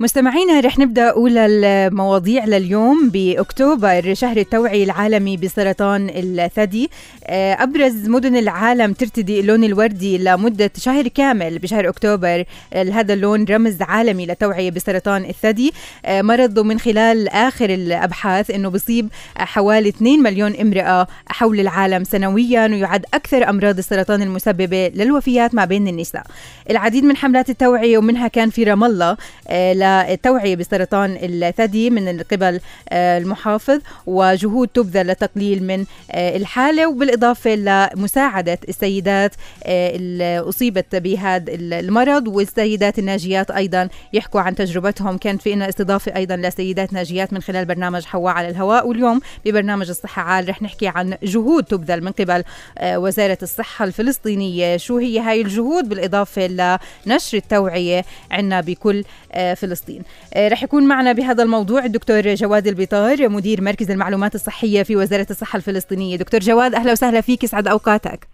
مستمعينا رح نبدأ اولى المواضيع لليوم بأكتوبر شهر التوعية العالمي بسرطان الثدي. أبرز مدن العالم ترتدي اللون الوردي لمدة شهر كامل بشهر أكتوبر. هذا اللون رمز عالمي للتوعيه بسرطان الثدي. مرض من خلال آخر الأبحاث إنه بصيب حوالي 2 مليون امرأة حول العالم سنويا ويعد أكثر أمراض السرطان المسببة للوفيات ما بين النساء. العديد من حملات التوعية ومنها كان في رام الله التوعية بسرطان الثدي من قبل المحافظ وجهود تبذل لتقليل من الحالة وبالإضافة لمساعدة السيدات اللي أصيبت بهذا المرض والسيدات الناجيات أيضا يحكوا عن تجربتهم. كانت في استضافة أيضا لسيدات ناجيات من خلال برنامج حواء على الهواء. واليوم ببرنامج الصحة عال رح نحكي عن جهود تبذل من قبل وزارة الصحة الفلسطينية. شو هي هاي الجهود؟ بالإضافة لنشر التوعية عنا بكل فلسطين. فلسطين. رح يكون معنا بهذا الموضوع الدكتور جواد البطار مدير مركز المعلومات الصحية في وزارة الصحة الفلسطينية. دكتور جواد أهلا وسهلا فيك يسعد أوقاتك.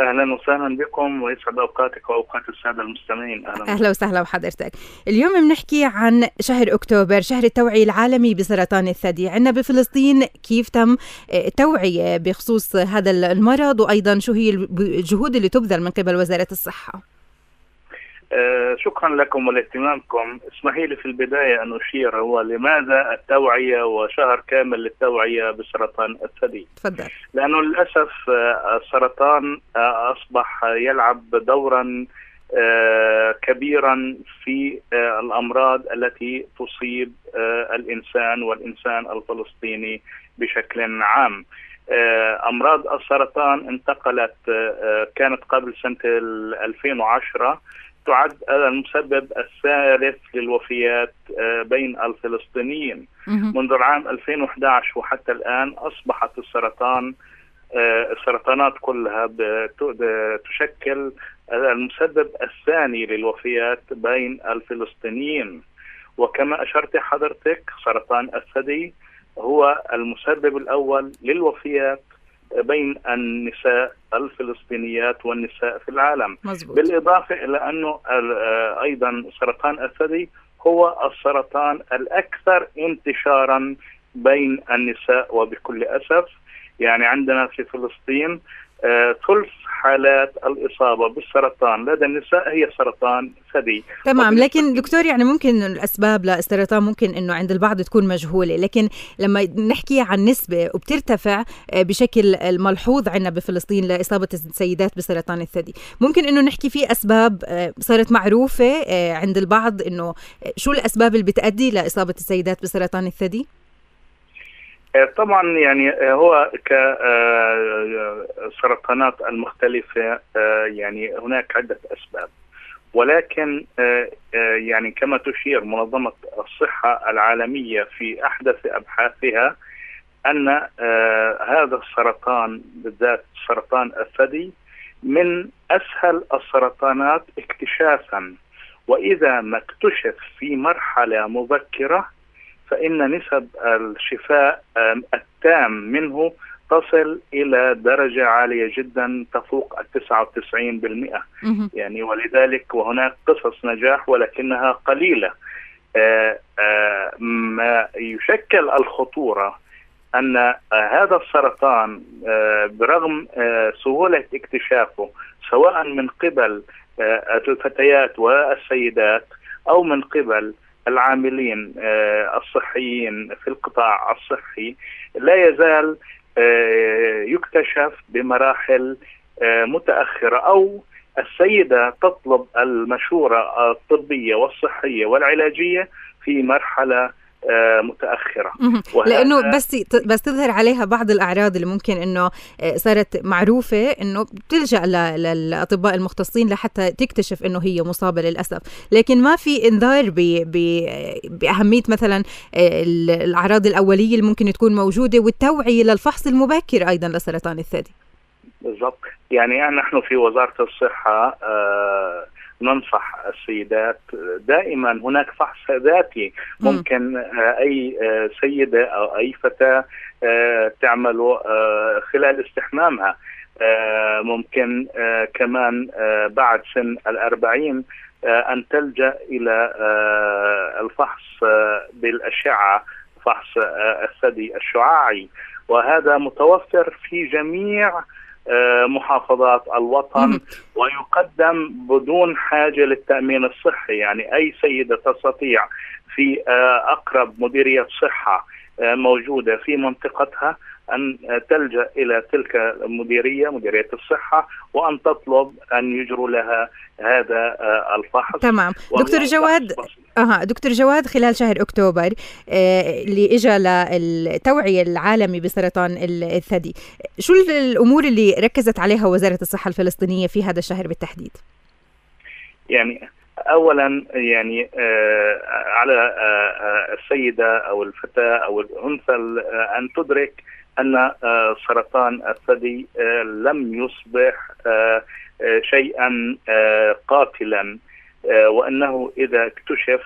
أهلا وسهلا بكم ويسعد أوقاتك وأوقات السادة المستمعين. أهلا أهلا وسهلا بحضرتك. اليوم بنحكي عن شهر أكتوبر شهر التوعية العالمي بسرطان الثدي. عندنا بفلسطين كيف تم التوعية بخصوص هذا المرض وأيضا شو هي الجهود اللي تبذل من قبل وزارة الصحة؟ آه شكرا لكم ولاهتمامكم اسمحي لي في البداية أن أشير. هو لماذا التوعية وشهر كامل للتوعية بسرطان الثدي؟ تفضل. لأنه للأسف آه السرطان آه أصبح يلعب دورا كبيرا في الأمراض التي تصيب الإنسان والإنسان الفلسطيني بشكل عام. أمراض السرطان انتقلت كانت قبل سنة 2010 تعد المسبب الثالث للوفيات بين الفلسطينيين. منذ العام 2011 وحتى الآن أصبحت السرطان السرطانات كلها تشكل المسبب الثاني للوفيات بين الفلسطينيين. وكما أشرت حضرتك سرطان الثدي هو المسبب الأول للوفيات بين النساء الفلسطينيات والنساء في العالم مزبوط. بالإضافة إلى أنه أيضا سرطان الثدي هو السرطان الأكثر انتشارا بين النساء وبكل أسف يعني عندنا في فلسطين ثلث حالات الإصابة بالسرطان. لدى النساء هي سرطان ثدي. تمام لكن دكتور يعني ممكن الأسباب للسرطان ممكن أنه عند البعض تكون مجهولة لكن لما نحكي عن نسبة وبترتفع بشكل ملحوظ عندنا بفلسطين لإصابة السيدات بسرطان الثدي. ممكن أنه نحكي في أسباب صارت معروفة عند البعض أنه شو الأسباب اللي بتأدي لإصابة السيدات بسرطان الثدي؟ طبعا يعني هو كسرطانات المختلفة يعني هناك عدة أسباب. ولكن يعني كما تشير منظمة الصحة العالمية في أحدث أبحاثها أن هذا السرطان بالذات سرطان الثدي من أسهل السرطانات اكتشافا. وإذا ما اكتشف في مرحلة مبكرة فإن نسب الشفاء التام منه تصل إلى درجة عالية جدا تفوق التسعة وتسعين بالمئة. يعني ولذلك وهناك قصص نجاح ولكنها قليلة. آآ آآ ما يشكل الخطورة أن هذا السرطان برغم سهولة اكتشافه سواء من قبل الفتيات والسيدات أو من قبل العاملين الصحيين في القطاع الصحي لا يزال يكتشف بمراحل متأخرة أو السيدة تطلب المشورة الطبية والصحية والعلاجية في مرحلة آه، متأخرة. لأنه بس بس تظهر عليها بعض الأعراض اللي ممكن إنه آه، صارت معروفة إنه بتلجأ للأطباء المختصين لحتى تكتشف إنه هي مصابة للأسف. لكن ما في انذار بأهمية مثلا آه، الأعراض الأولية اللي ممكن تكون موجودة والتوعية للفحص المبكر أيضا لسرطان الثدي. بالضبط. يعني نحن في وزارة الصحة آه ننصح السيدات دائما. هناك فحص ذاتي. ممكن آه، أي آه، سيدة أو أي فتاة آه، تعمله خلال استحمامها. ممكن كمان بعد سن الأربعين أن تلجأ إلى الفحص بالأشعة فحص الثدي الشعاعي. وهذا متوفر في جميع محافظات الوطن ويقدم بدون حاجة للتأمين الصحي. يعني أي سيدة تستطيع في آه، أقرب مديرية صحة آه، موجودة في منطقتها أن تلجأ إلى تلك المديرية مديرية الصحة وأن تطلب أن يجروا لها هذا الفحص. تمام. دكتور جواد أها دكتور جواد خلال شهر أكتوبر اللي اجى للتوعية العالمي بسرطان الثدي. شو الأمور اللي ركزت عليها وزارة الصحة الفلسطينية في هذا الشهر بالتحديد؟ يعني اولا يعني آه على آه, آه، السيدة أو الفتاة أو الأنثى آه، أن تدرك أن آه سرطان الثدي آه لم يصبح آه شيئا آه قاتلا. آه وأنه إذا اكتشف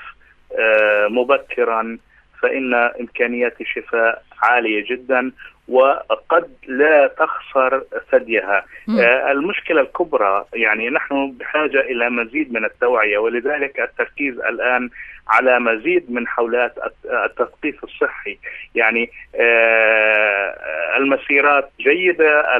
آه مبكرا فإن إمكانيات الشفاء عالية جدا وقد لا تخسر ثديها. آه المشكلة الكبرى يعني نحن بحاجة إلى مزيد من التوعية ولذلك التركيز الآن على مزيد من حولات التثقيف الصحي. يعني آه المسيرات جيدة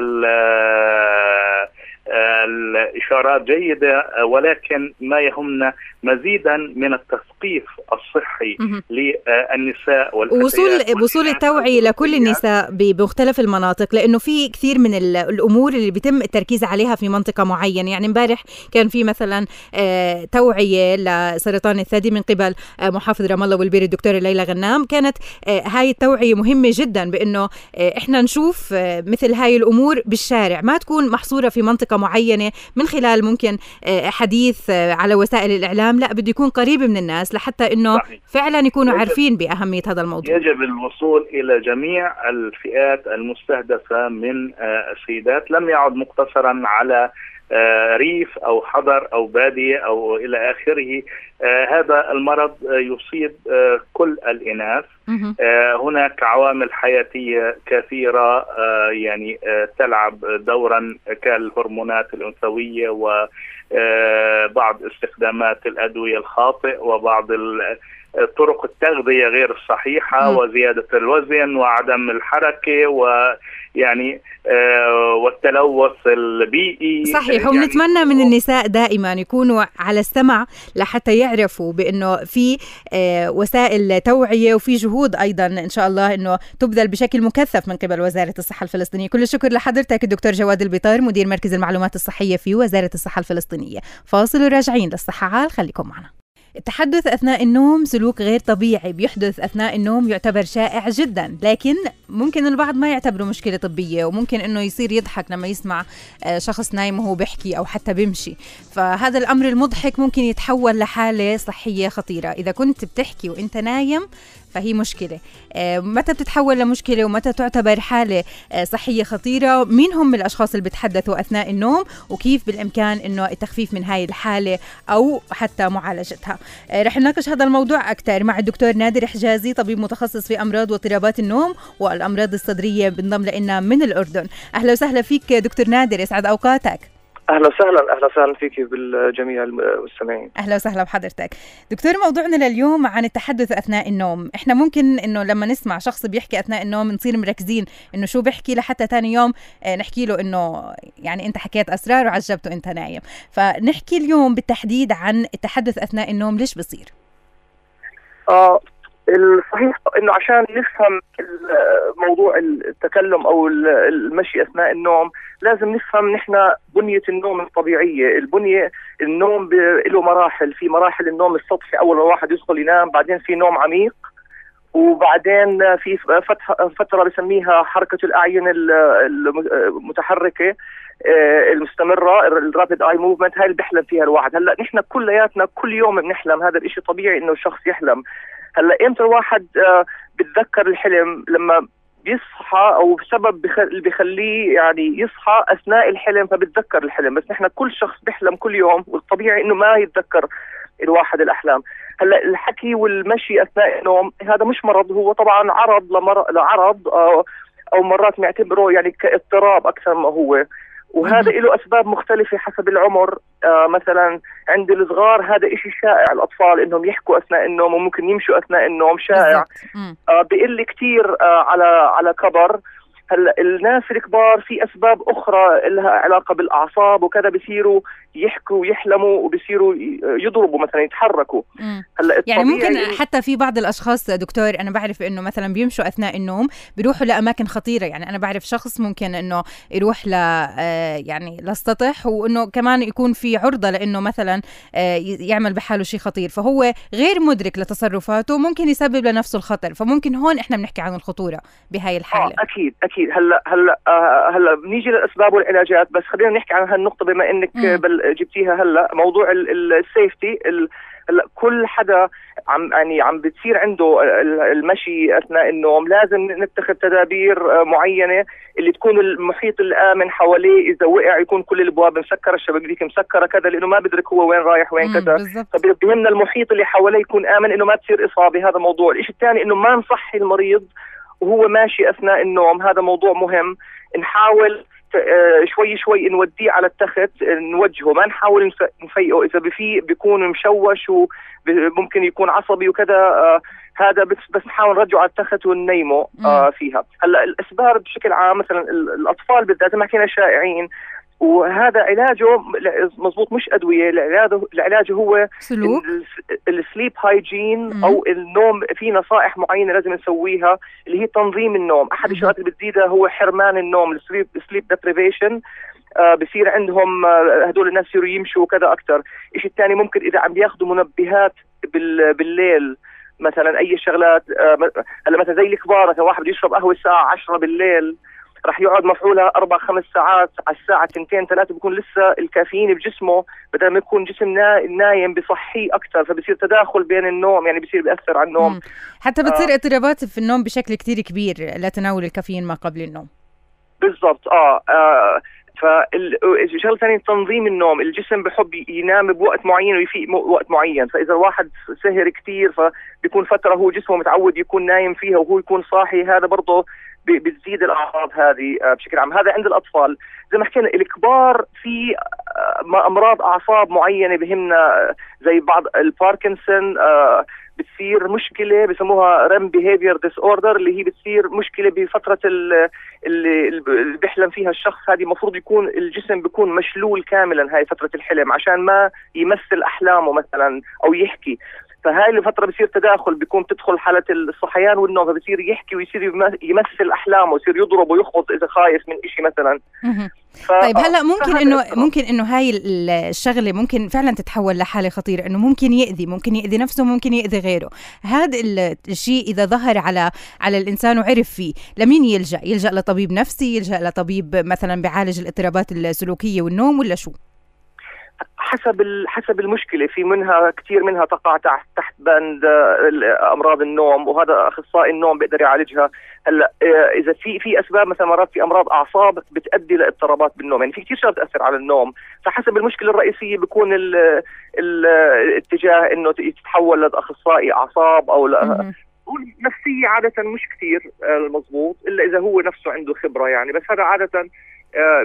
الاشارات جيدة ولكن ما يهمنا مزيدا من التثقيف الصحي للنساء وصول وصول التوعية لكل النساء بمختلف المناطق لأنه في كثير من الأمور اللي بيتم التركيز عليها في منطقة معينة. يعني امبارح كان في مثلا آه، توعية لسرطان الثدي من قبل آه، محافظ رام الله والبير الدكتورة ليلى غنام. كانت آه، هاي التوعية مهمة جدا بأنه إحنا نشوف مثل هاي الأمور بالشارع. ما تكون محصورة في منطقة معينة من خلال ممكن حديث على وسائل الإعلام. لا بده يكون قريب من الناس لحتى إنه صحيح. فعلا يكونوا عارفين بأهمية هذا الموضوع. يجب الوصول إلى جميع الفئات المستهدفة من السيدات. لم يعد مقتصرا على ريف أو حضر أو بادية أو إلى آخره. هذا المرض يصيب كل الإناث. هناك عوامل حياتية كثيرة يعني تلعب دورا كالهرمونات الأنثوية وبعض استخدامات الأدوية الخاطئ وبعض طرق التغذية غير الصحيحة وزيادة الوزن وعدم الحركة ويعني آه والتلوث البيئي. صحيح يعني وبنتمنى من النساء دائما يكونوا على السمع لحتى يعرفوا بأنه في آه وسائل توعية وفي جهود أيضا إن شاء الله إنه تبذل بشكل مكثف من قبل وزارة الصحة الفلسطينية. كل الشكر لحضرتك الدكتور جواد البطار مدير مركز المعلومات الصحية في وزارة الصحة الفلسطينية. فاصل وراجعين للصحة عال خليكم معنا. التحدث أثناء النوم سلوك غير طبيعي بيحدث أثناء النوم يعتبر شائع جدا. لكن ممكن البعض ما يعتبره مشكلة طبية وممكن أنه يصير يضحك لما يسمع آه، شخص نايم وهو بيحكي أو حتى بيمشي. فهذا الأمر المضحك ممكن يتحول لحالة صحية خطيرة. إذا كنت بتحكي وإنت نايم فهي مشكلة. آه، متى بتتحول لمشكلة ومتى تعتبر حالة آه، صحية خطيرة؟ مين هم الأشخاص اللي بتحدثوا أثناء النوم؟ وكيف بالإمكان أنه التخفيف من هاي الحالة أو حتى معالجتها؟ آه، رح نناقش هذا الموضوع أكثر مع الدكتور نادر حجازي طبيب متخصص في أمراض واضطرابات النوم والأمراض الصدرية بنضم لنا من الأردن. أهلا وسهلا فيك دكتور نادر يسعد أوقاتك. أهلا وسهلا أهلا وسهلا فيك بالجميع المستمعين أهلا وسهلا بحضرتك. دكتور موضوعنا لليوم عن التحدث أثناء النوم. إحنا ممكن إنه لما نسمع شخص بيحكي أثناء النوم نصير مركزين إنه شو بيحكي لحتى ثاني يوم آه، نحكي له إنه يعني أنت حكيت أسرار وعجبته انت نايم. فنحكي اليوم بالتحديد عن التحدث أثناء النوم ليش بصير؟ آه الصحيح إنه عشان نفهم موضوع التكلم أو المشي أثناء النوم لازم نفهم نحن بنية النوم الطبيعية، البنية النوم له مراحل، في مراحل النوم السطحي أول ما الواحد يدخل ينام، بعدين في نوم عميق وبعدين في فترة بسميها حركة الأعين المتحركة آه، المستمرة الرابيد اي موفمنت هاي اللي بيحلم فيها الواحد. هلأ نحن كلياتنا كل يوم بنحلم. هذا الشيء طبيعي إنه الشخص يحلم. هلا إمتى الواحد آه، بتذكر الحلم لما بيصحى أو بسبب اللي بيخليه يعني يصحى أثناء الحلم فبتذكر الحلم. بس نحن كل شخص بيحلم كل يوم والطبيعي إنه ما يتذكر الواحد الأحلام. هلا الحكي والمشي أثناء النوم هذا مش مرض هو طبعا عرض لمر... لعرض أو, أو مرات نعتبره يعني كاضطراب أكثر ما هو. وهذا له أسباب مختلفة حسب العمر. آه مثلا عند الصغار هذا إشي شائع. الأطفال إنهم يحكوا أثناء النوم وممكن يمشوا أثناء النوم شائع. آه بقل كثير آه على على كبر. هلأ الناس الكبار في أسباب أخرى لها علاقة بالأعصاب وكذا بصيروا يحكوا ويحلموا وبصيروا يضربوا مثلا يتحركوا. هلأ يعني ممكن حتى في بعض الأشخاص دكتور أنا بعرف إنه مثلا بيمشوا أثناء النوم بيروحوا لأماكن خطيرة. يعني أنا بعرف شخص ممكن إنه يروح ل آه، يعني للسطح وإنه كمان يكون في عرضة لإنه مثلا آه، يعمل بحاله شيء خطير. فهو غير مدرك لتصرفاته ممكن يسبب لنفسه الخطر. فمن هون إحنا بنحكي عن الخطورة بهاي الحالة. آه أكيد أكيد. هلأ هلأ آه هلأ بنيجي للاسباب والعلاجات بس خلينا نحكي عن هالنقطة بما إنك بل جبتيها هلا موضوع السيفتي هلا كل حدا عم يعني عم بتصير عنده المشي أثناء النوم لازم نتخذ تدابير معينة اللي تكون المحيط الآمن حواليه إذا وقع يكون كل الابواب مسكرة الشبابيك مسكرة كذا لأنه ما بدرك هو وين رايح وين كذا. فبيهمنا المحيط اللي حواليه يكون آمن إنه ما تصير إصابة هذا موضوع. الشيء الثاني إنه ما نصحي المريض وهو ماشي أثناء النوم هذا موضوع مهم. نحاول آه، شوي شوي نوديه على التخت نوجهه. ما نحاول نفيقه إذا بفيق بيكون مشوش وممكن يكون عصبي وكذا آه هذا بس بس نحاول نرجعه على التخت وننيمه آه فيها. هلأ الاسباب بشكل عام مثلا الأطفال بالذات ما حكينا شائعين وهذا علاجه مضبوط مش أدوية العلاج العلاج هو سلوك؟ ال sleep hygiene أو النوم في نصائح معينة لازم نسويها اللي هي تنظيم النوم. أحد الشغلات اللي بتزيدها هو حرمان النوم ال sleep sleep deprivation آه بصير عندهم آه هدول الناس يصيروا يمشوا وكذا أكثر الشيء الثاني ممكن إذا عم بياخذوا منبهات بالليل مثلا أي شغلات آه هلأ مثلا زي الكبار مثلا واحد بده يشرب قهوة الساعة 10 بالليل راح يقعد مفعولها أربع خمس ساعات على الساعة تنتين ثلاثة بيكون لسه الكافيين بجسمه بدل ما يكون جسم نايم بصحيه أكثر فبصير تداخل بين النوم يعني بصير بيأثر على النوم مم. حتى بتصير آه. اضطرابات في النوم بشكل كثير كبير لتناول الكافيين ما قبل النوم بالضبط آه, آه فالشغله الثانية تنظيم النوم الجسم بحب ينام بوقت معين ويفيق بوقت معين فإذا الواحد سهر كثير فبيكون فترة هو جسمه متعود يكون نايم فيها وهو يكون صاحي هذا برضه بتزيد الأعراض هذه آه، بشكل عام. هذا عند الأطفال. زي ما حكينا الكبار في آه، أمراض أعصاب معينة بهمنا آه، زي بعض الباركنسون بتصير مشكلة بسموها REM behavior disorder اللي هي بتصير مشكلة بفترة اللي, بيحلم فيها الشخص. هذه المفروض يكون الجسم بيكون مشلول كاملا هاي فترة الحلم عشان ما يمثل أحلامه مثلا أو يحكي. فهاي الفترة بصير تداخل بيكون تدخل حالة الصحيان والنوم فبصير يحكي ويصير يمثل أحلامه يصير يضرب ويخبط إذا خايف من شيء مثلا. ف... طيب هلأ ممكن إنه ممكن إنه هاي الشغلة ممكن فعلا تتحول لحالة خطيرة إنه ممكن يأذي ممكن يأذي نفسه ممكن يأذي غيره. هذا الشيء إذا ظهر على على الإنسان وعرف فيه لمين يلجأ؟ يلجأ لطبيب نفسي؟ يلجأ لطبيب مثلا بيعالج الاضطرابات السلوكية والنوم ولا شو؟ حسب حسب المشكلة. في منها كثير منها تقع تحت تحت بند آه، أمراض النوم وهذا أخصائي النوم بيقدر يعالجها. هلأ آه، إذا في في أسباب مثلا مرات في أمراض أعصاب بتؤدي لاضطرابات بالنوم. يعني في كثير شغلات بتأثر على النوم. فحسب المشكلة الرئيسية بيكون الاتجاه إنه تتحول لأخصائي أعصاب أو نفسية عادة مش كثير المضبوط آه، إلا إذا هو نفسه عنده خبرة يعني. بس هذا عادة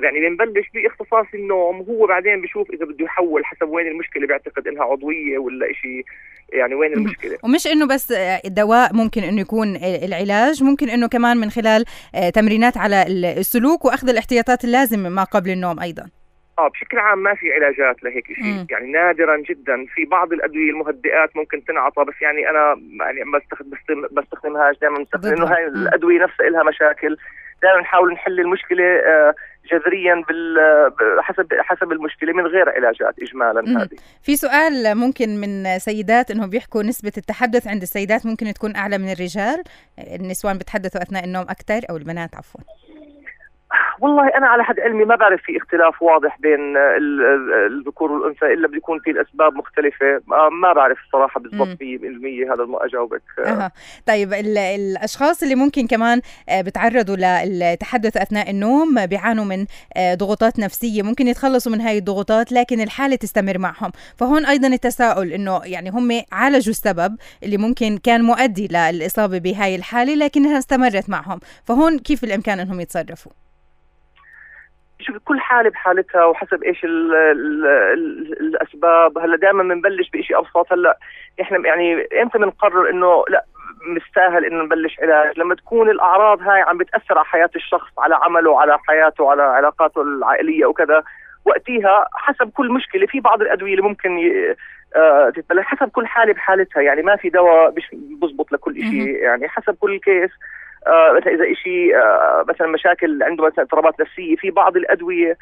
يعني بنبلش باختصاص النوم هو بعدين بشوف إذا بده يحول حسب وين المشكلة بيعتقد إنها عضوية ولا شيء يعني وين المشكلة؟ ومش إنه بس الدواء ممكن إنه يكون العلاج ممكن إنه كمان من خلال آه، تمرينات على السلوك وأخذ الاحتياطات اللازمة ما قبل النوم أيضا. آه بشكل عام ما في علاجات لهيك شيء يعني نادرا جدا. في بعض الأدوية المهدئات ممكن تنعطى بس يعني أنا يعني ما بستخدم بستخدمهاش. دائما بستخدم إنه هاي الأدوية نفسها لها مشاكل. دائما نحاول نحل المشكلة آه جذريا بال حسب حسب المشكلة من غير علاجات اجمالا هذه. في سؤال ممكن من سيدات إنهم بيحكوا نسبة التحدث عند السيدات ممكن تكون أعلى من الرجال النسوان بتحدثوا أثناء النوم أكثر أو البنات عفوا. والله أنا على حد علمي ما بعرف في اختلاف واضح بين الذكور والأنثى إلا بده يكون في الأسباب مختلفة. ما بعرف الصراحه بالضبط 100% هذا ما أجاوبك. أه. طيب الأشخاص اللي ممكن كمان آه، بتعرضوا للتحدث أثناء النوم بيعانوا من آه، ضغوطات نفسية ممكن يتخلصوا من هاي الضغوطات لكن الحالة تستمر معهم. فهون أيضا التساؤل إنه يعني هم عالجوا السبب اللي ممكن كان مؤدي للإصابة بهاي الحالة لكنها استمرت معهم. فهون كيف الامكان إنهم يتصرفوا؟ شوف كل حالة بحالتها وحسب إيش ال ال ال الأسباب. هلأ دائما بنبلش بشيء أبسط. هلأ إحنا يعني إمتى بنقرر إنه لأ مستاهل إنه نبلش علاج؟ لما تكون الأعراض هاي عم بتأثر على حياة الشخص على عمله على حياته على علاقاته العائلية وكذا وقتها حسب كل مشكلة في بعض الأدوية اللي ممكن آه تتبلش حسب كل حالة بحالتها. يعني ما في دواء بزبط لكل شيء يعني حسب كل كيس. مثلا إذا شيء آه مثلا مشاكل عنده مثلا اضطرابات نفسية في بعض الأدوية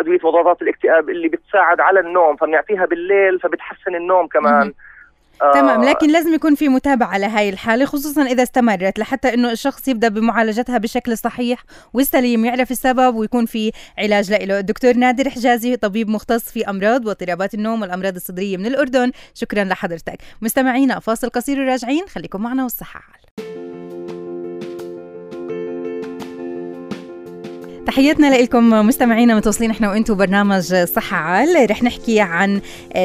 أدوية مضادات الاكتئاب اللي بتساعد على النوم فبنعطيها بالليل فبتحسن النوم كمان. آه تمام لكن لازم يكون في متابعة لهي الحالة خصوصا إذا استمرت لحتى إنه الشخص يبدأ بمعالجتها بشكل صحيح والسليم يعرف السبب ويكون في علاج له. الدكتور نادر حجازي طبيب مختص في أمراض واضطرابات النوم والأمراض الصدرية من الأردن شكرا لحضرتك. مستمعينا فاصل قصير وراجعين خليكم معنا والصحة تحياتنا لكم مستمعينا متواصلين إحنا وأنتم برنامج صحة عال. رح نحكي عن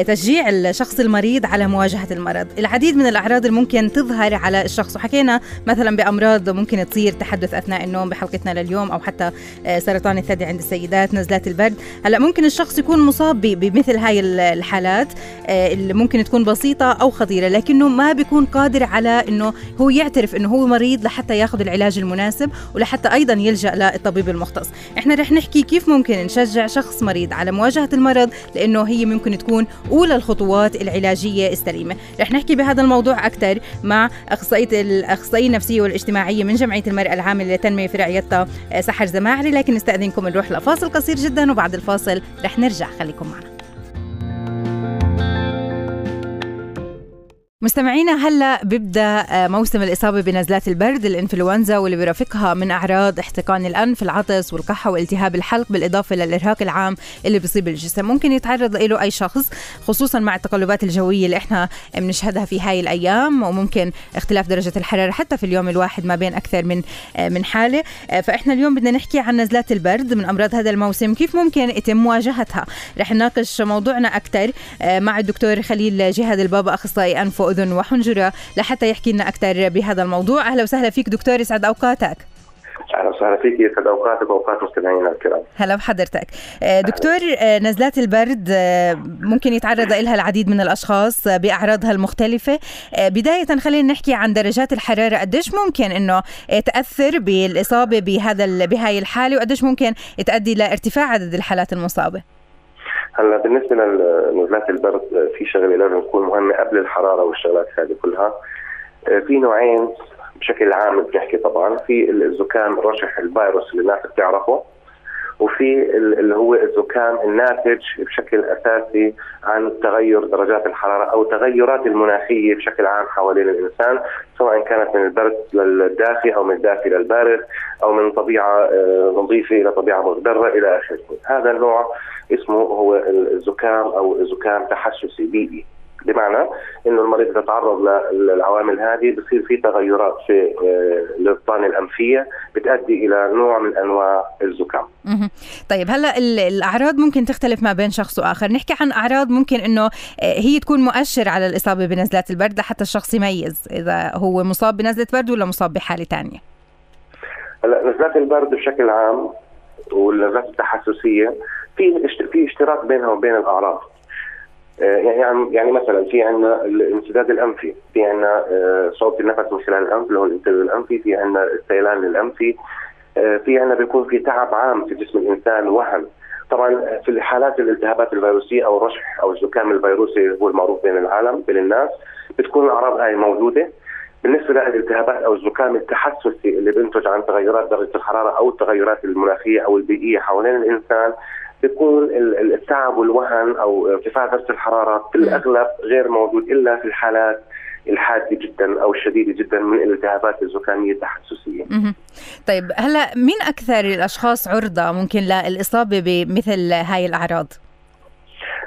تشجيع الشخص المريض على مواجهة المرض. العديد من الأعراض اللي ممكن تظهر على الشخص. وحكينا مثلا بأمراض ممكن تصير تحدث أثناء النوم بحلقتنا لليوم أو حتى سرطان الثدي عند السيدات نزلات البرد. هلأ ممكن الشخص يكون مصاب بمثل هاي الحالات آه، اللي ممكن تكون بسيطة أو خطيرة لكنه ما بيكون قادر على أنه هو يعترف أنه هو مريض لحتى ياخذ العلاج المناسب ولحتى أيضا يلجأ للطبيب المختص. إحنا رح نحكي كيف ممكن نشجع شخص مريض على مواجهة المرض لأنه هي ممكن تكون أولى الخطوات العلاجية السليمة. رح نحكي بهذا الموضوع أكثر مع أخصائية الأخصائية النفسية والاجتماعية من جمعية المرأة العاملة للتنمية في رعيتها سحر زماعري لكن نستأذنكم نروح لفاصل قصير جدا وبعد الفاصل رح نرجع. خليكم معنا. مستمعينا هلا بيبدأ آه، موسم الإصابة بنزلات البرد الإنفلونزا واللي بيرافقها من أعراض احتقان الأنف العطس والكحه والتهاب الحلق بالإضافة للارهاق العام اللي بيصيب الجسم. ممكن يتعرض له أي شخص خصوصا مع التقلبات الجوية اللي إحنا بنشهدها في هاي الأيام وممكن اختلاف درجة الحرارة حتى في اليوم الواحد ما بين أكثر من آه، من حالة. آه، فإحنا اليوم بدنا نحكي عن نزلات البرد من أمراض هذا الموسم كيف ممكن يتم مواجهتها؟ رح نناقش موضوعنا أكثر مع الدكتور خليل جهاد البابا أخصائي أنف أذن وحنجرة لحتى يحكي لنا أكثر بهذا الموضوع. أهلا وسهلا فيك دكتور يسعد أوقاتك. أهلا وسهلا فيك يسعد أوقاتك وأوقات مستمعينا الكرام. هلا بحضرتك. آه، دكتور آه، نزلات البرد آه، ممكن يتعرض لها العديد من الأشخاص بأعراضها المختلفة. بداية خلينا نحكي عن درجات الحرارة. قديش ممكن إنه تأثر بالإصابة بهذا بهاي الحالة وقديش ممكن تؤدي لارتفاع عدد الحالات المصابة؟ هلا بالنسبة لنزلات البرد في شغله لازم تكون مهمه قبل الحرارة والشغلات هذه كلها. آه، في نوعين بشكل عام بنحكي طبعا. في الزكام رشح الفيروس اللي الناس بتعرفه. وفي اللي هو الزكام الناتج بشكل أساسي عن تغير درجات الحرارة أو التغيرات المناخية بشكل عام حوالين الإنسان سواء كانت من البرد للدافي أو من الدافي للبارد أو من طبيعة آه، نظيفة إلى طبيعة مغبره إلى آخره. هذا النوع اسمه هو الزكام أو زكام تحسسي بيئي بمعنى إنه المريض اذا تعرض للعوامل هذه بصير في تغيرات في آه، الاغصان الأنفية بتؤدي إلى نوع من أنواع الزكام. طيب هلأ الأعراض ممكن تختلف ما بين شخص وآخر، نحكي عن أعراض ممكن إنه آه، هي تكون مؤشر على الإصابة بنزلات البرد لحتى الشخص يميز إذا هو مصاب بنزلة برد ولا مصاب بحالة ثانية. هلأ نزلات البرد بشكل عام والنزلات التحسسية في في اشتراك بينها وبين الأعراض يعني يعني مثلا في عندنا الانسداد الأنفي في عندنا آه، صوت النفس من خلال الأنف اللي هو الانسداد الأنفي في عندنا السيلان الأنفي آه، في عندنا بيكون في تعب عام في جسم الإنسان وهم طبعا في الحالات الالتهابات الفيروسية أو الرشح أو الزكام الفيروسي هو المعروف بين العالم بين الناس بتكون الأعراض هاي موجودة. بالنسبة للالتهابات أو الزكام التحسسي اللي بينتج عن تغيرات درجة الحرارة أو التغيرات المناخية أو البيئية حوالين الإنسان بيكون التعب والوهن أو ارتفاع درجة الحرارة في الأغلب غير موجود إلا في الحالات الحادة جدا أو الشديدة جدا من الالتهابات الزكاميه التحسسية. طيب هلا مين أكثر الأشخاص عرضة ممكن للإصابة بمثل هاي الأعراض؟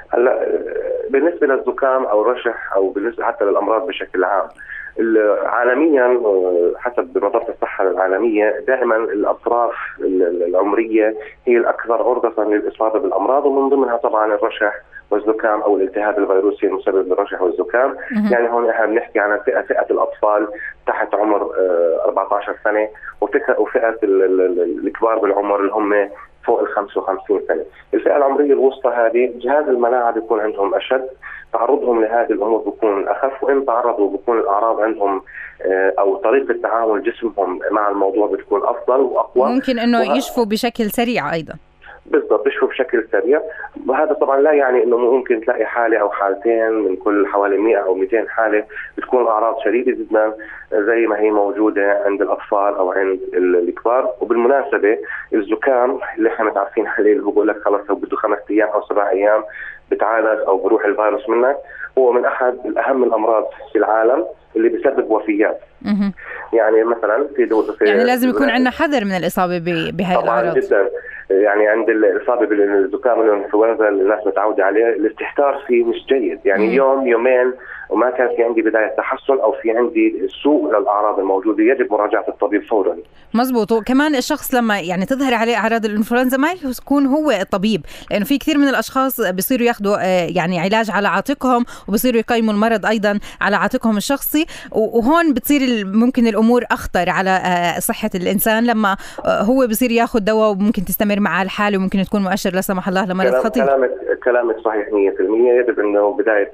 هلا بالنسبة للزكام أو الرشح أو بالنسبة حتى للأمراض بشكل عام عالميا حسب منظمه الصحة العالمية دائما الأطراف العمرية هي الأكثر عرضة للإصابة بالأمراض ومن ضمنها طبعا الرشح والزكام أو الالتهاب الفيروسي المسبب للرشح والزكام. يعني هون إحنا بنحكي عن فئه فئة الأطفال تحت عمر 14 سنة وفئه وفئة الكبار بالعمر اللي هم فوق ال 55 سنة، الفئة العمرية الوسطى هذه جهاز المناعة بيكون عندهم أشد، تعرضهم لهذه الأمور بيكون أخف وإن تعرضوا بيكون الأعراض عندهم أو طريقة تعامل جسمهم مع الموضوع بتكون أفضل وأقوى. ممكن إنه يشفوا بشكل سريع أيضا. بالضبط بيشفوا بشكل سريع. وهذا طبعا لا يعني إنه ممكن تلاقي حالة أو حالتين من كل حوالي 100 أو 200 حالة بتكون الاعراض شديدة جدا زي ما هي موجودة عند الأطفال أو عند الكبار. وبالمناسبة الزكام اللي إحنا متعرفين عليه اللي بقول لك خلص بده خمس أيام أو سبع أيام بتعالج أو بروح الفيروس منك هو من أحد الأهم الأمراض في العالم اللي بيسبب وفيات. يعني مثلا في دول يعني لازم يكون عندنا حذر من الإصابة بهذه الاعراض طبعا جدا. يعني عند الإصابة بالزكام والانفلونزا اللي الناس متعودة عليه الاستهتار فيه مش جيد يعني مم. يوم يومين وما كان في عندي بداية تحسن أو في عندي سوء للأعراض الموجودة. يجب مراجعة الطبيب فورا. مزبوط. وكمان الشخص لما يعني تظهر عليه أعراض الإنفلونزا ما يكون هو الطبيب لأنه في كثير من الأشخاص بيصيروا ياخذوا آه، يعني علاج على عاتقهم وبصيروا يقيموا المرض أيضا على عاتقهم الشخصي. وهون بتصير ممكن الأمور أخطر على آه، صحة الإنسان. لما آه، هو بصير ياخذ دواء وممكن تستمر معه الحالة وممكن تكون مؤشر لا سمح الله لمرض خطير. كلامك كلامك صحيح 100% يجب إنه بداية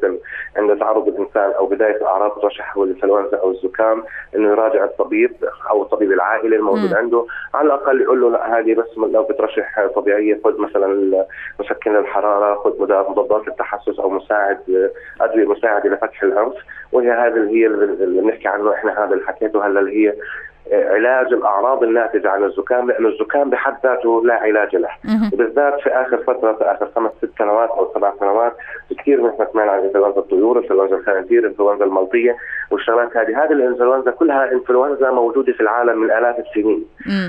عند تعرض الانسان أو بداية أعراض الرشح والإنفلونزا أو الزكام إنه يراجع الطبيب أو الطبيب العائلي الموجود م. عنده على الأقل يقول له لا هذه بس لو بترشح طبيعية خذ مثلا مسكن الحرارة خذ مضادات التحسس أو مساعد أدوية مساعدة لفتح الأنف وهي هذه هي اللي بنحكي عنه إحنا هذا اللي حكيته هلا اللي هي علاج الأعراض الناتجة عن الزكام لأنه الزكام بحد ذاته لا علاج له. وبالذات في آخر فترة في آخر خمس ست سنوات أو سبع سنوات كثير نحن سمعنا عن إنفلونزا الطيور، إنفلونزا الخنازير، إنفلونزا الملطيه والشغلات هذه، هذه الإنفلونزا كلها إنفلونزا موجودة في العالم من آلاف السنين.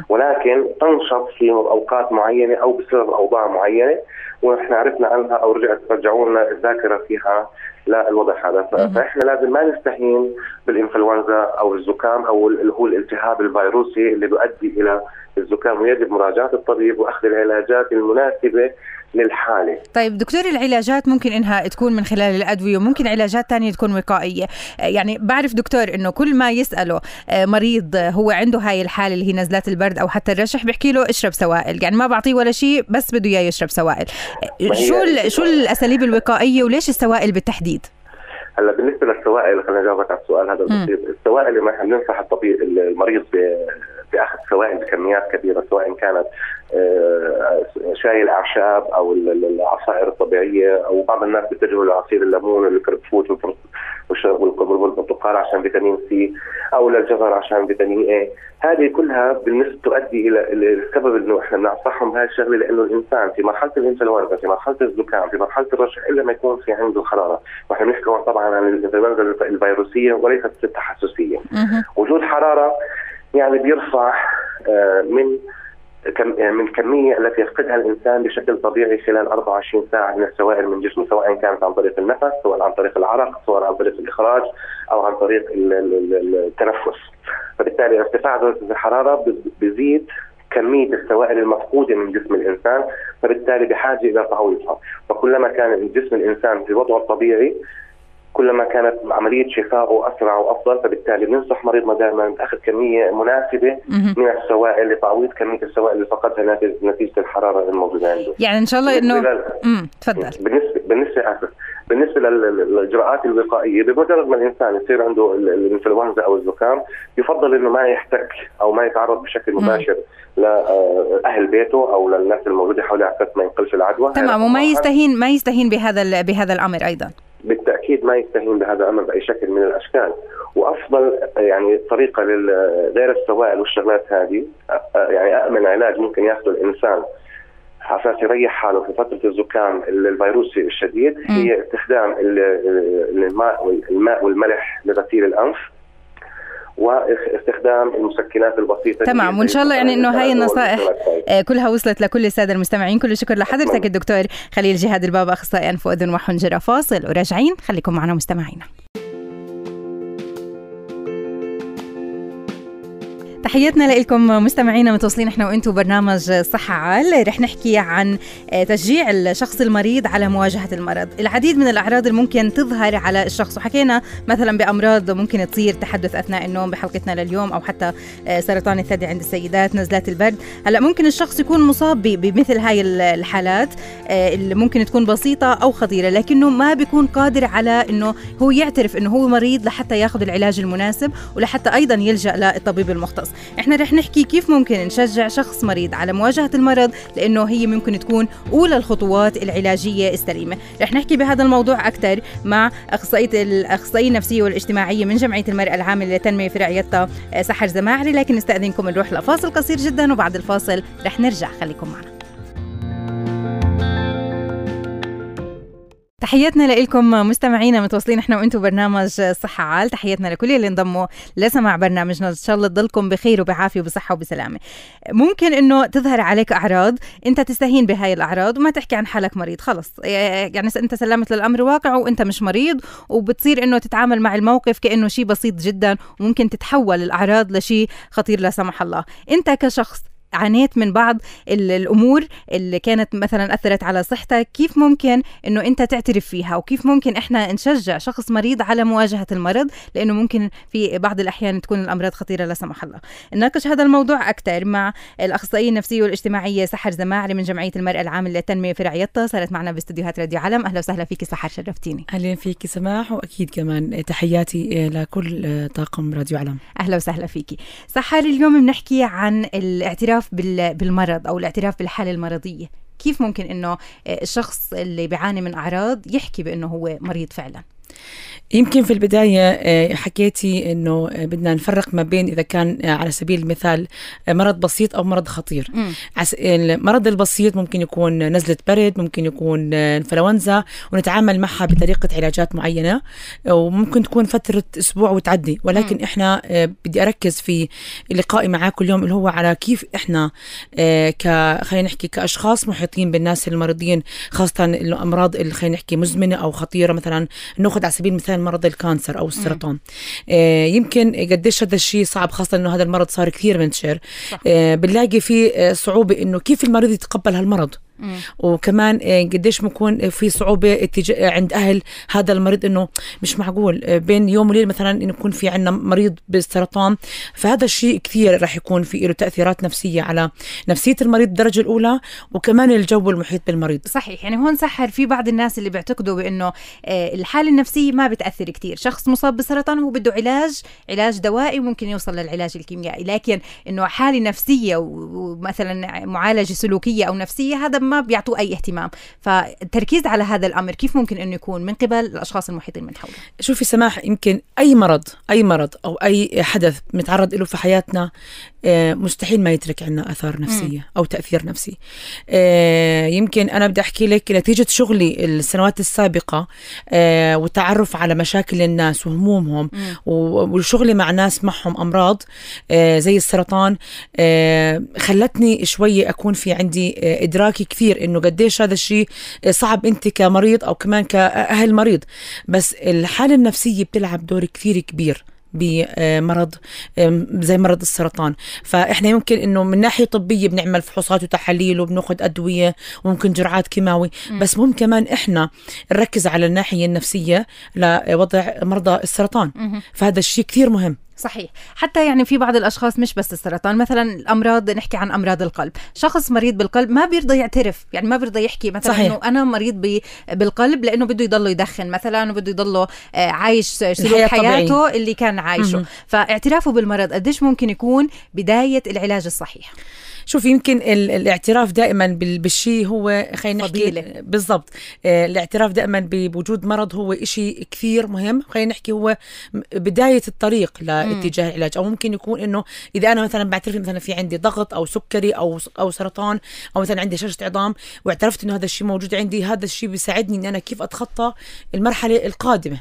ولكن تنشط في أوقات معينة أو بسبب أوضاع معينة ونحن عرفنا عنها أو رجعت رجعوا لنا الذاكرة فيها. للوضع هذا. فإحنا لازم ما نستهين بالإنفلونزا أو الزكام أو اللي هو الالتهاب الفيروسي اللي بيؤدي إلى الزكام ويجب مراجعة الطبيب وأخذ العلاجات المناسبة للحالة. طيب دكتور العلاجات ممكن إنها تكون من خلال الأدوية وممكن علاجات تانية تكون وقائية. يعني بعرف دكتور إنه كل ما يسأله آه، مريض هو عنده هاي الحالة اللي هي نزلات البرد أو حتى الرشح بحكي له اشرب سوائل. يعني ما بعطيه ولا شيء بس بده إياه يشرب سوائل. شو شو الأساليب الوقائية وليش السوائل بالتحديد؟ هلا بالنسبة للسوائل خلينا نجاوبك على السؤال هذا البسيط، السوائل اللي إحنا بننصح الطبيب المريض باخذ سوائل بكميات كبيرة سواء كانت آه، شاي الأعشاب أو العصائر الطبيعية أو بعض الناس بيتجهوا لعصير الليمون والكرب فوت والبرتقال عشان فيتامين C أو للجزر عشان فيتامين A هذه كلها بالنسبة تؤدي إلى السبب إنه إحنا بننصحهم هاي الشغلة لأنه الإنسان في مرحلة الإنفلونزا في مرحلة الزكام في مرحلة الرشح إلا ما يكون في عنده حراره وإحنا بنحكي طبعا عن الإنفلونزا الفيروسية وليست التحسسيه وجود حرارة يعني بيرفع آه، من آه، من الكميه التي يفقدها الإنسان بشكل طبيعي خلال 24 ساعة من السوائل من جسمه سواء كانت عن طريق النفس سواء عن طريق العرق سواء عن طريق الإخراج أو عن طريق التنفس. فبالتالي ارتفاع درجة الحرارة بيزيد كمية السوائل المفقودة من جسم الإنسان فبالتالي بحاجة إلى تعويضها فكلما كان جسم الإنسان في وضعه الطبيعي كلما كانت عملية شفائه أسرع وأفضل فبالتالي بننصح مريضنا دائما باخذ كمية مناسبة من السوائل لتعويض كمية السوائل اللي فقدها نتيجه الحرارة الموجودة عنده. يعني إن شاء الله انه امم تفضل. بالنسبة بالنسبة آسف. بالنسبة للإجراءات الوقائية بمجرد ما الإنسان يصير عنده الإنفلونزا أو الزكام يفضل إنه ما يحتك أو ما يتعرض بشكل مباشر لاهل بيته أو للناس الموجودة حوله على ما ينقلش العدوى. تمام وما يستهين ما يستهين بهذا بهذا الأمر أيضا. بالتأكيد ما يستهين بهذا الأمر بأي شكل من الأشكال. وأفضل يعني طريقة غير السوائل والشغلات هذه يعني امن علاج ممكن ياخذه الإنسان على يريح حاله في فترة الزكام الفيروسي الشديد هي استخدام الماء الماء والملح لغسيل الأنف. واستخدام المسكنات البسيطة تمام وإن شاء الله يعني إنه هاي النصائح آه، كلها وصلت لكل السادة المستمعين. كل الشكر لحضرتك الدكتور خليل جهاد البابا أخصائي أنف وأذن وحنجرة فاصل. وراجعين خليكم معنا مستمعينا. تحياتنا لكم مستمعينا متواصلين إحنا وأنتم برنامج صحة عال. رح نحكي عن تشجيع الشخص المريض على مواجهة المرض. العديد من الأعراض اللي ممكن تظهر على الشخص. وحكينا مثلا بأمراض ممكن تصير تحدث أثناء النوم بحلقتنا لليوم أو حتى سرطان الثدي عند السيدات نزلات البرد. هلأ ممكن الشخص يكون مصاب بمثل هاي الحالات آه، اللي ممكن تكون بسيطة أو خطيرة لكنه ما بيكون قادر على أنه هو يعترف أنه هو مريض لحتى ياخذ العلاج المناسب ولحتى أيضا يلجأ للطبيب المختص. إحنا رح نحكي كيف ممكن نشجع شخص مريض على مواجهة المرض لأنه هي ممكن تكون أولى الخطوات العلاجية السليمة. رح نحكي بهذا الموضوع أكثر مع أخصائية الأخصائية النفسية والاجتماعية من جمعية المرأة العامة للتنمية في رعيتها سحر زماعري لكن نستأذنكم نروح لفاصل قصير جدا وبعد الفاصل رح نرجع. خليكم معنا. تحياتنا لكم مستمعينا متواصلين إحنا وأنتم برنامج صحة عال. تحياتنا لكل اللي انضموا لسماع برنامجنا. إن شاء الله تضلكم بخير وبعافية وبصحة وبسلامة. ممكن إنه تظهر عليك أعراض. أنت تستهين بهاي الأعراض وما تحكي عن حالك مريض. خلص. يعني إنت سلمت للأمر واقع وإنت مش مريض وبتصير إنه تتعامل مع الموقف كإنه شيء بسيط جدا وممكن تتحول الأعراض لشيء خطير لا سمح الله. أنت كشخص عانيت من بعض الأمور اللي كانت مثلا أثرت على صحتك كيف ممكن إنه أنت تعترف فيها؟ وكيف ممكن إحنا نشجع شخص مريض على مواجهة المرض؟ لأنه ممكن في بعض الأحيان تكون الأمراض خطيرة لا سمح الله. نناقش هذا الموضوع أكثر مع الاخصائيه النفسية والاجتماعية سحر زماعري من جمعية المرأة العامة للتنمية في رعيتها صارت معنا باستديوهات راديو علم. أهلا وسهلا فيك سحر شرفتيني. أهلا فيك سماح وأكيد كمان تحياتي لكل طاقم راديو علم. أهلا وسهلا فيكي سحر اليوم بنحكي عن الاعتراف الاعتراف بالمرض أو الاعتراف بالحالة المرضية. كيف ممكن إنه الشخص اللي بيعاني من أعراض يحكي بإنه هو مريض فعلا؟ يمكن في البداية آه، حكيتي أنه آه، بدنا نفرق ما بين إذا كان آه، على سبيل المثال مرض بسيط أو مرض خطير م. المرض البسيط ممكن يكون نزلة برد ممكن يكون إنفلونزا ونتعامل معها بطريقة علاجات معينة وممكن تكون فترة أسبوع وتعدي ولكن م. إحنا بدي أركز في لقائي معاكم اليوم اللي هو على كيف إحنا ك خلينا نحكي كأشخاص محيطين بالناس المريضين خاصة الأمراض اللي خلينا نحكي مزمنة أو خطيرة مثلا نأخذ على سبيل المثال مرض الكانسر أو السرطان. آه يمكن قديش هذا الشيء صعب خاصة إنه هذا المرض صار كثير منتشر. آه بنلاقي في آه، صعوبة إنه كيف المريض يتقبل هالمرض؟ وكمان آه، قديش بكون في صعوبة عند أهل هذا المريض إنه مش معقول آه، بين يوم وليلة مثلا إنه يكون في عندنا مريض بالسرطان. فهذا الشيء كثير راح يكون في له تأثيرات نفسية على نفسية المريض الدرجة الأولى وكمان الجو المحيط بالمريض. صحيح يعني هون سحر في بعض الناس اللي بيعتقدوا بإنه آه، الحالة النفسية ما بتأثر كثير. شخص مصاب بالسرطان هو بده علاج علاج دوائي وممكن يوصل للعلاج الكيميائي. لكن إنه حالة نفسية ومثلا معالجة سلوكية أو نفسية هذا ما بيعطوه أي اهتمام. فالتركيز على هذا الأمر كيف ممكن إنه يكون من قبل الأشخاص المحيطين من حوله؟ شوفي سماح يمكن أي مرض أي مرض أو أي حدث بنتعرض له في حياتنا مستحيل ما يترك عنا آثار نفسية أو تأثير نفسي. آه، يمكن أنا بدي أحكي لك نتيجة شغلي السنوات السابقة آه، والتعرف على مشاكل الناس وهمومهم وشغلي مع ناس معهم أمراض زي السرطان خلتني شوي أكون في عندي ادراك كثير إنه قديش هذا الشيء صعب أنت كمريض أو كمان كأهل مريض. بس الحالة النفسية بتلعب دور كثير كبير. بمرض زي مرض السرطان. فإحنا يمكن إنه من ناحية طبية بنعمل فحوصات وتحاليل وبناخذ أدوية وممكن جرعات كيماوي. بس مهم كمان إحنا نركز على الناحية النفسية لوضع مرضى السرطان. فهذا الشيء كثير مهم. صحيح. حتى يعني في بعض الأشخاص مش بس السرطان مثلا الأمراض نحكي عن أمراض القلب. شخص مريض بالقلب ما بيرضى يعترف يعني ما بيرضى يحكي مثلا صحيح. إنه أنا مريض بالقلب لأنه بده يضله يدخن مثلا وبده يضله آه، عايش سلوك حياته اللي كان عايشه. مهم. فاعترافه بالمرض قديش ممكن يكون بداية العلاج الصحيح؟ شوف يمكن ال- الاعتراف دائما بال- بالشيء هو خلينا نحكي. بالضبط. آه، الاعتراف دائما بوجود مرض هو إشي كثير مهم. خلينا نحكي هو بداية الطريق لاتجاه العلاج. أو ممكن يكون إنه إذا أنا مثلا بعترف مثلا في عندي ضغط أو سكري أو أو سرطان أو مثلا عندي شاشة عظام واعترفت إنه هذا الشيء موجود عندي هذا الشيء بيساعدني إني أنا كيف أتخطى المرحلة القادمة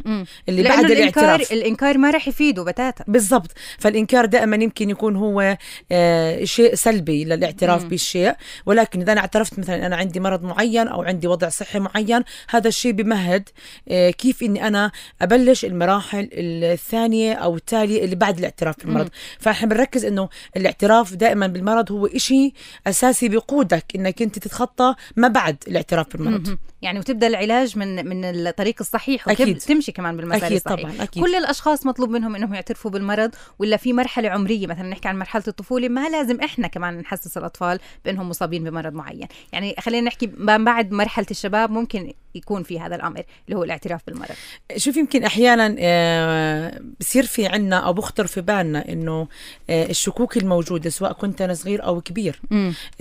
اللي لأنه بعد الانكار الاعتراف. الإنكار ما راح يفيده بتاتا. بالضبط. فالإنكار دائما يمكن يكون هو آه شيء سلبي. للاعتراف بالشيء. ولكن إذا أنا اعترفت مثلا أنا عندي مرض معين أو عندي وضع صحي معين هذا الشيء بمهد آه كيف إني أنا أبلش المراحل الثانية أو التالية اللي بعد الاعتراف بالمرض. فإحنا بنركز إنه الاعتراف دائما بالمرض هو إشي أساسي بيقودك إنك أنت تتخطى ما بعد الاعتراف بالمرض. يعني وتبدأ العلاج من من الطريق الصحيح أكيد. وتمشي كمان بالمسار أكيد الصحيح طبعاً، أكيد. كل الأشخاص مطلوب منهم إنهم يعترفوا بالمرض ولا في مرحلة عمرية مثلا نحكي عن مرحلة الطفولة ما لازم إحنا كمان نحسس الأطفال بإنهم مصابين بمرض معين يعني خلينا نحكي بعد مرحلة الشباب ممكن يكون في هذا الأمر اللي هو الاعتراف بالمرض شوف يمكن أحيانا آه، بصير في عنا أو بخطر في بالنا إنه آه، الشكوك الموجودة سواء كنت أنا صغير أو كبير.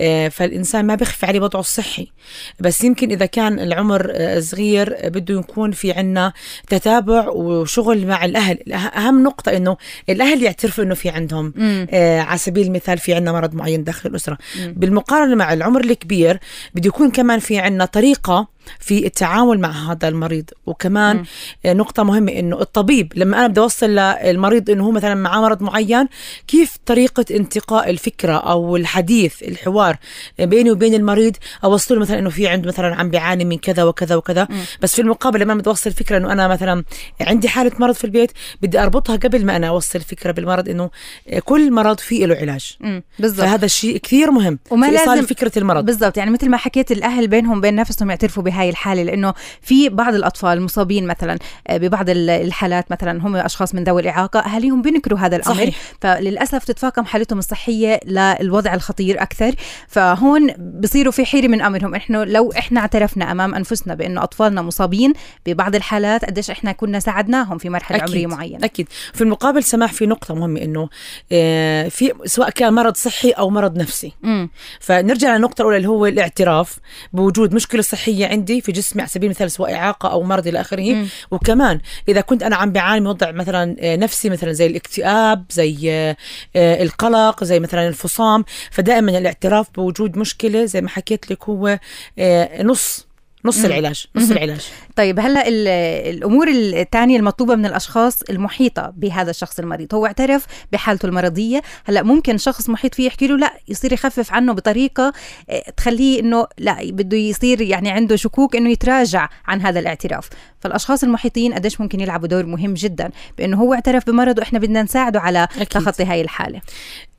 آه، فالإنسان ما بيخفي عليه وضعه الصحي بس يمكن إذا كان العمر آه، صغير آه، بده يكون في عنا تتابع وشغل مع الأهل. أهم نقطة إنه الأهل يعترفوا إنه في عندهم مم. آه، على سبيل المثال في عنا مرض معين داخل الأسرة. بالمقارنة مع العمر الكبير بده يكون كمان في عنا طريقة في التعامل مع هذا المريض. وكمان آه، نقطة مهمة إنه الطبيب لما أنا بدي أوصل للمريض إنه هو مثلا معاه مرض معين كيف طريقة انتقاء الفكرة أو الحديث الحوار بيني وبين المريض؟ أوصله مثلا إنه في عنده مثلا عم بيعاني من كذا وكذا وكذا. بس في المقابل لما بدي أوصل فكرة إنه أنا مثلا عندي حالة مرض في البيت بدي أربطها قبل ما أنا أوصل فكرة بالمرض إنه كل مرض فيه له علاج. بالضبط. فهذا الشيء كثير مهم وما في لازم- فكرة المرض. بالضبط. يعني مثل ما حكيت الأهل بينهم بين نفسهم يعترفوا بهاي الحالة لأنه في بعض الأطفال مصابين مثلا آه، ببعض ال- الحالات مثلا هم أشخاص من ذوي الإعاقة أهاليهم بينكروا هذا الأمر. صحيح. فللأسف تتفاقم حالتهم الصحية للوضع الخطير أكثر. فهون بصيروا في حيرة من أمرهم. إحنا لو إحنا اعترفنا أمام أنفسنا بأنه أطفالنا مصابين ببعض الحالات قديش إحنا كنا ساعدناهم في مرحلة عمرية معينة. أكيد. في المقابل سماح في نقطة مهمة إنه آه، في سواء كان مرض صحي أو مرض نفسي. امم فنرجع للنقطة الأولى اللي هو الاعتراف بوجود مشكلة صحية عندي في جسمي على سبيل المثال سواء إعاقة أو مرض إلى آخره. وكمان إذا كنت أنا عم بعاني من وضع مثلا آه، نفسي مثلا زي الاكتئاب زي آه، آه، القلق زي مثلا الفصام فدائما الاعتراف بوجود مشكلة زي ما حكيت لك هو نص نص مم. العلاج نص مهم. العلاج طيب هلا ال- الأمور الثانية المطلوبة من الأشخاص المحيطة بهذا الشخص المريض هو اعترف بحالته المرضيه هلا ممكن شخص محيط فيه يحكي له لا يصير يخفف عنه بطريقة آه، تخليه إنه لا بده يصير يعني عنده شكوك إنه يتراجع عن هذا الاعتراف فالأشخاص المحيطين قديش ممكن يلعبوا دور مهم جدا بأنه هو اعترف بمرض وإحنا بدنا نساعده على أكيد. تخطي هاي الحالة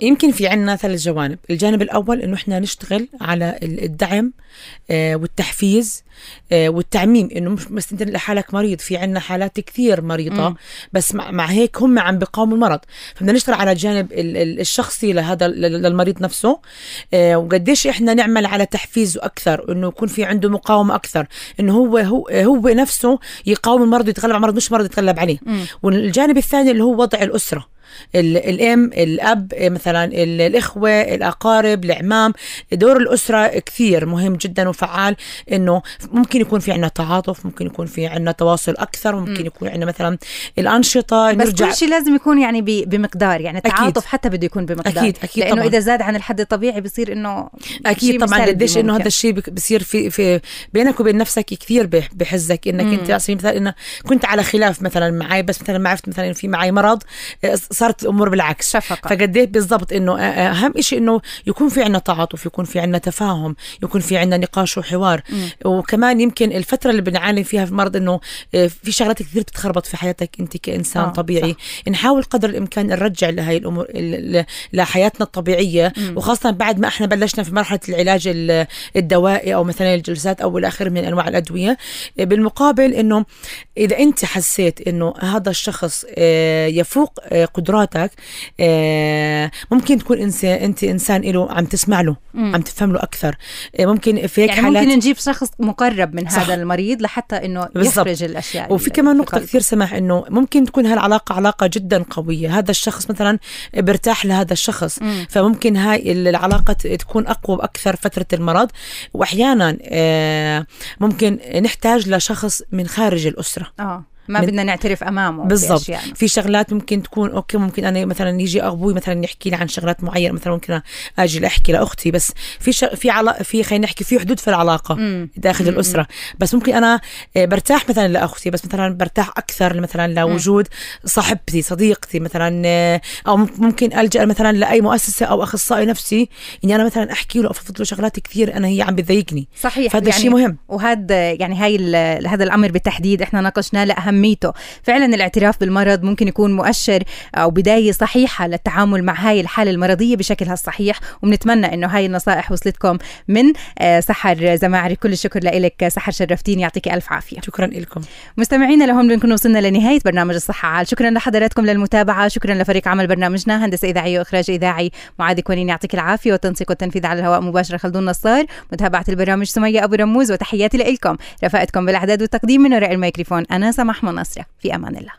يمكن في عنا ثلاث جوانب الجانب الأول أنه إحنا نشتغل على ال- الدعم آه، والتحفيز آه، والتعميم إنه مش بس أنت لحالك مريض في عنا حالات كثير مريضة مم. بس مع, مع هيك هم عم بيقاوموا المرض فبدنا نشتغل على الجانب ال- ال- الشخصي لهذا للمريض نفسه آه، وقديش إحنا نعمل على تحفيزه أكثر إنه يكون في عنده مقاومة أكثر إنه هو هو هو نفسه يقاوم المرض ويتغلب على المرض مش مرض يتغلب عليه مم. والجانب الثاني اللي هو وضع الأسرة ال- الأم الأب مثلا ال- الإخوة الأقارب العمام دور الأسرة كثير مهم جدا وفعال إنه ممكن يكون في عنا تعاطف ممكن يكون في عنا تواصل أكثر ممكن يكون عندنا مثلا الأنشطة بس نرجع كل شيء لازم يكون يعني بمقدار يعني أكيد. التعاطف حتى بده يكون بمقدار أكيد- أكيد لأنه طبعاً. إذا زاد عن الحد الطبيعي بصير إنه أكيد طبعا قديش إنه. هذا الشيء بصير في في بينك وبين نفسك كثير بح- بحزك إنك مم. أنت على سبيل المثال إنه كنت على خلاف مثلا معي بس مثلا ما عرفت مثلا في معي مرض صارت الأمور بالعكس. شفقة. فقديت بالضبط إنه آه، آه، أهم شيء إنه يكون في عنا تعاطف يكون في عنا تفاهم يكون في عنا نقاش وحوار. مم. وكمان يمكن الفترة اللي بنعاني فيها في المرض إنه آه، في شغلات كثير بتتخربط في حياتك أنت كإنسان آه، طبيعي. نحاول قدر الإمكان نرجع لهي الأمور لحياتنا الطبيعية. مم. وخاصة بعد ما إحنا بلشنا في مرحلة العلاج ال- الدوائي أو مثلا الجلسات أو إلى آخره من أنواع الأدوية بالمقابل إنه إذا أنت حسيت إنه هذا الشخص يفوق آه، قدراتك آه، ممكن تكون انسان أنت إنسان له عم تسمع له مم. عم تفهم له أكثر آه، ممكن في هيك يعني حالات ممكن نجيب شخص مقرب من صح. هذا المريض لحتى إنه بالضبط. يخرج الأشياء وفي كمان قلبه. كثير سماح إنه ممكن تكون هالعلاقة علاقة جدا قوية، هذا الشخص مثلا برتاح لهذا الشخص، مم. فممكن هاي العلاقة تكون أقوى بأكثر فترة المرض، واحيانا آه، ممكن نحتاج لشخص من خارج الأسرة. آه ما بدنا نعترف أمامه بالضبط بأشياء. في شغلات ممكن تكون أوكي ممكن أنا مثلا يجي أبوي مثلا يحكي لي عن شغلات معينة مثلا ممكن آجي احكي لأختي بس في شغ... في علا... في خلينا نحكي في حدود في العلاقة مم. داخل مم. الأسرة بس ممكن أنا آه، برتاح مثلا لأختي بس مثلا برتاح أكثر مثلا لوجود صاحبتي صديقتي مثلا آه، أو ممكن ألجأ مثلا لأي مؤسسة أو أخصائي نفسي إني أنا مثلا أحكي له افضل له شغلات كثير أنا هي عم بتضايقني صحيح فهذا شيء مهم وهذا يعني هاي ال- هذا الأمر بالتحديد إحنا ناقشناه لاهميته فعلا الاعتراف بالمرض ممكن يكون مؤشر أو بداية صحيحة للتعامل مع هاي الحالة المرضية بشكلها الصحيح وبنتمنى إنه هاي النصائح وصلتكم من آه، سحر زماعري. كل الشكر لك سحر شرفتيني يعطيك ألف عافية. شكرا لكم مستمعينا لهون بنكون وصلنا لنهاية برنامج الصحة عال. شكرا لحضراتكم للمتابعة شكرا لفريق عمل برنامجنا هندسة إذاعية وإخراج إذاعي معاذ كونين يعطيك العافية والتنسيق والتنفيذ على الهواء مباشرة خلدون نصار متابعة البرنامج سمية أبو رموز وتحياتي لكم رفقتكم بالأعداد والتقديم من وراء الميكروفون. أنا سماح منصره في امان الله